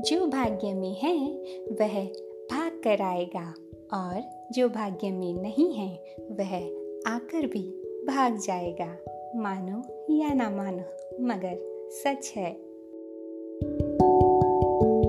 जो भाग्य में है, वह भाग कर आएगा। और जो भाग्य में नहीं है, वह आकर भी भाग जाएगा। मानो या ना मानो, मगर सच है।